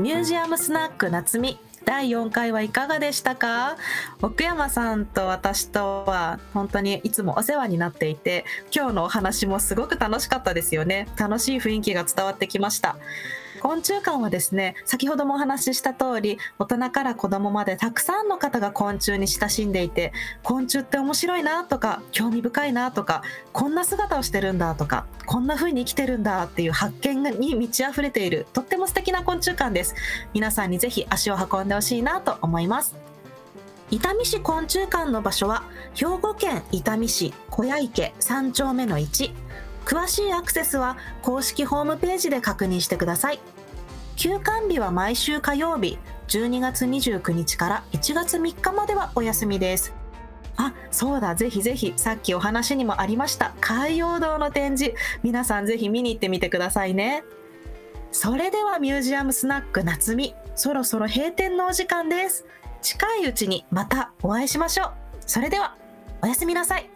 ミュージアムスナック夏美第4回はいかがでしたか？奥山さんと私とは本当にいつもお世話になっていて今日のお話もすごく楽しかったですよね。楽しい雰囲気が伝わってきました。昆虫館はですね先ほどもお話しした通り大人から子供までたくさんの方が昆虫に親しんでいて昆虫って面白いなとか興味深いなとかこんな姿をしてるんだとかこんな風に生きてるんだっていう発見に満ち溢れているとっても素敵な昆虫館です。皆さんにぜひ足を運んでほしいなと思います。伊丹市昆虫館の場所は兵庫県伊丹市小屋池3丁目の1詳しいアクセスは公式ホームページで確認してください。休館日は毎週火曜日12月29日から1月3日まではお休みです。あそうだ。ぜひぜひさっきお話にもありました海洋堂の展示皆さんぜひ見に行ってみてくださいね。それではミュージアムスナック夏美。そろそろ閉店のお時間です。近いうちにまたお会いしましょう。それではおやすみなさい。